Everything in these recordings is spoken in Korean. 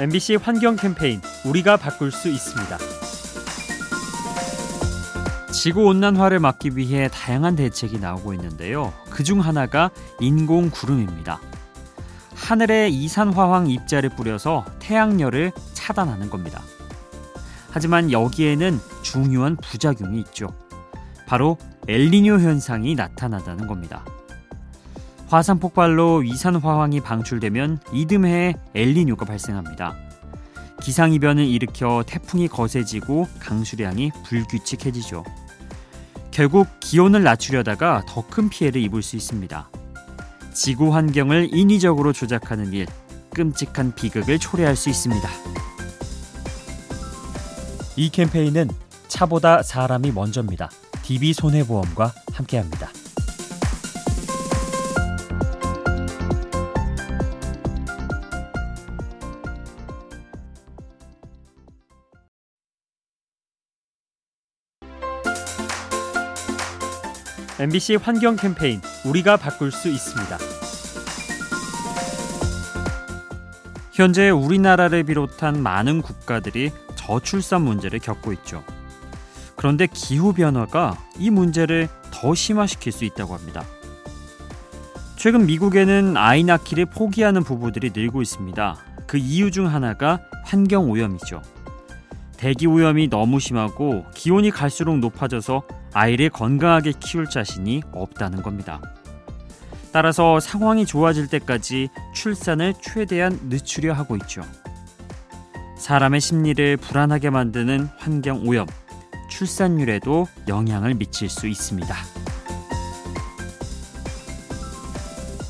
MBC 환경 캠페인 우리가 바꿀 수 있습니다. 지구 온난화를 막기 위해 다양한 대책이 나오고 있는데요. 그중 하나가 인공 구름입니다. 하늘에 이산화황 입자를 뿌려서 태양열을 차단하는 겁니다. 하지만 여기에는 중요한 부작용이 있죠. 바로 엘니뇨 현상이 나타난다는 겁니다. 화산 폭발로 이산 화황이 방출되면 이듬해에 엘니뇨가 발생합니다. 기상 이변을 일으켜 태풍이 거세지고 강수량이 불규칙해지죠. 결국 기온을 낮추려다가 더 큰 피해를 입을 수 있습니다. 지구 환경을 인위적으로 조작하는 일, 끔찍한 비극을 초래할 수 있습니다. 이 캠페인은 차보다 사람이 먼저입니다. DB 손해보험과 함께합니다. MBC 환경 캠페인 우리가 바꿀 수 있습니다. 현재 우리나라를 비롯한 많은 국가들이 저출산 문제를 겪고 있죠. 그런데 기후 변화가 이 문제를 더 심화시킬 수 있다고 합니다. 최근 미국에는 아이 낳기를 포기하는 부부들이 늘고 있습니다. 그 이유 중 하나가 환경 오염이죠. 대기 오염이 너무 심하고 기온이 갈수록 높아져서 아이를 건강하게 키울 자신이 없다는 겁니다. 따라서 상황이 좋아질 때까지 출산을 최대한 늦추려 하고 있죠. 사람의 심리를 불안하게 만드는 환경 오염, 출산율에도 영향을 미칠 수 있습니다.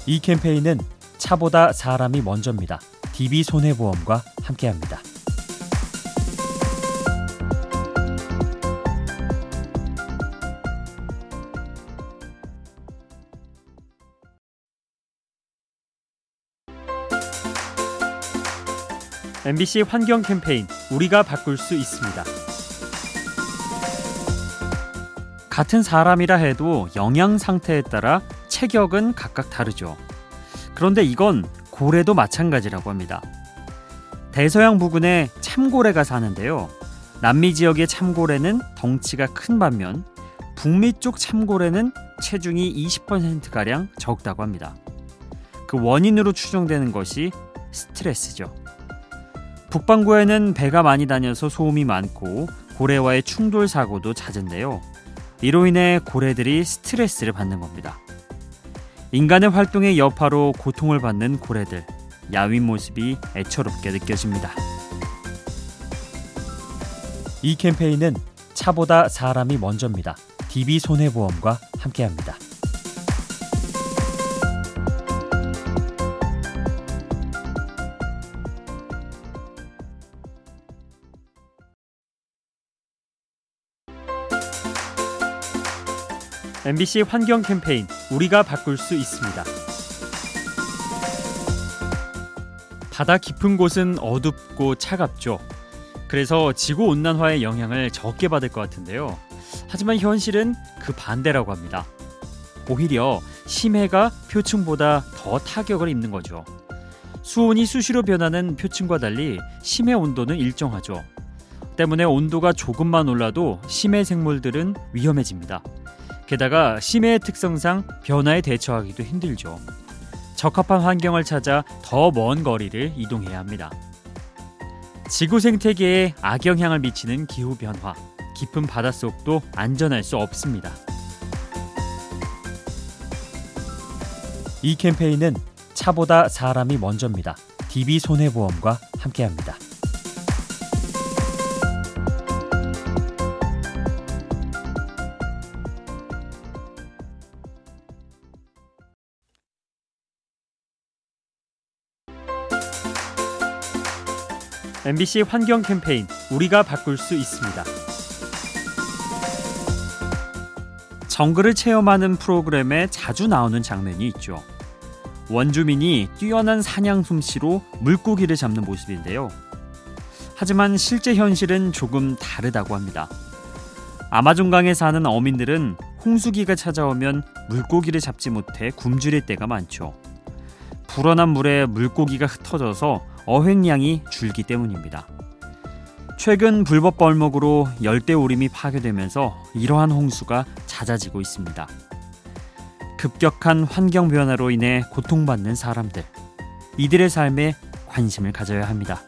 이 캠페인은 차보다 사람이 먼저입니다. DB 손해보험과 함께합니다. MBC 환경 캠페인 우리가 바꿀 수 있습니다. 같은 사람이라 해도 영양 상태에 따라 체격은 각각 다르죠. 그런데 이건 고래도 마찬가지라고 합니다. 대서양 부근에 참고래가 사는데요. 남미 지역의 참고래는 덩치가 큰 반면 북미 쪽 참고래는 체중이 20%가량 적다고 합니다. 그 원인으로 추정되는 것이 스트레스죠. 북반구에는 배가 많이 다녀서 소음이 많고 고래와의 충돌 사고도 잦은데요. 이로 인해 고래들이 스트레스를 받는 겁니다. 인간의 활동의 여파로 고통을 받는 고래들, 야윈 모습이 애처롭게 느껴집니다. 이 캠페인은 차보다 사람이 먼저입니다. DB 손해보험과 함께합니다. MBC 환경 캠페인 우리가 바꿀 수 있습니다. 바다 깊은 곳은 어둡고 차갑죠. 그래서 지구 온난화의 영향을 적게 받을 것 같은데요. 하지만 현실은 그 반대라고 합니다. 오히려 심해가 표층보다 더 타격을 입는 거죠. 수온이 수시로 변하는 표층과 달리 심해 온도는 일정하죠. 때문에 온도가 조금만 올라도 심해 생물들은 위험해집니다. 게다가 심해의 특성상 변화에 대처하기도 힘들죠. 적합한 환경을 찾아 더 먼 거리를 이동해야 합니다. 지구 생태계에 악영향을 미치는 기후 변화, 깊은 바닷속도 안전할 수 없습니다. 이 캠페인은 차보다 사람이 먼저입니다. DB 손해보험과 함께합니다. MBC 환경 캠페인 우리가 바꿀 수 있습니다. 정글을 체험하는 프로그램에 자주 나오는 장면이 있죠. 원주민이 뛰어난 사냥 솜씨로 물고기를 잡는 모습인데요. 하지만 실제 현실은 조금 다르다고 합니다. 아마존강에 사는 어민들은 홍수기가 찾아오면 물고기를 잡지 못해 굶주릴 때가 많죠. 불어난 물에 물고기가 흩어져서 어획량이 줄기 때문입니다. 최근 불법 벌목으로 열대 우림이 파괴되면서 이러한 홍수가 잦아지고 있습니다. 급격한 환경 변화로 인해 고통받는 사람들, 이들의 삶에 관심을 가져야 합니다.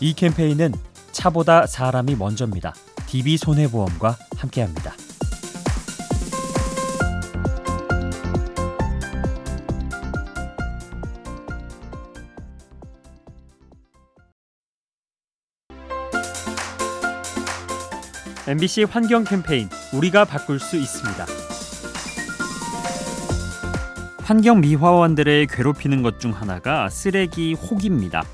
이 캠페인은 차보다 사람이 먼저입니다. DB 손해보험과 함께합니다. MBC 환경 캠페인 우리가 바꿀 수 있습니다. 환경 미화원들을 괴롭히는 것 중 하나가 쓰레기 혹입니다.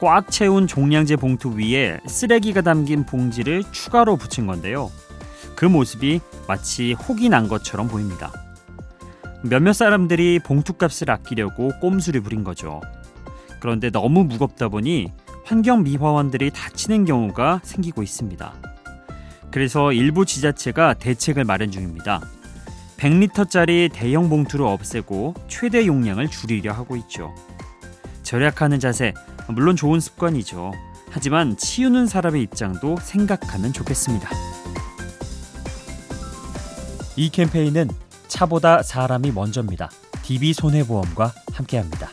꽉 채운 종량제 봉투 위에 쓰레기가 담긴 봉지를 추가로 붙인 건데요. 그 모습이 마치 혹이 난 것처럼 보입니다. 몇몇 사람들이 봉투값을 아끼려고 꼼수를 부린 거죠. 그런데 너무 무겁다 보니 환경 미화원들이 다치는 경우가 생기고 있습니다. 그래서 일부 지자체가 대책을 마련 중입니다. 100리터짜리 대형 봉투를 없애고 최대 용량을 줄이려 하고 있죠. 절약하는 자세, 물론 좋은 습관이죠. 하지만 치우는 사람의 입장도 생각하면 좋겠습니다. 이 캠페인은 차보다 사람이 먼저입니다. DB 손해보험과 함께합니다.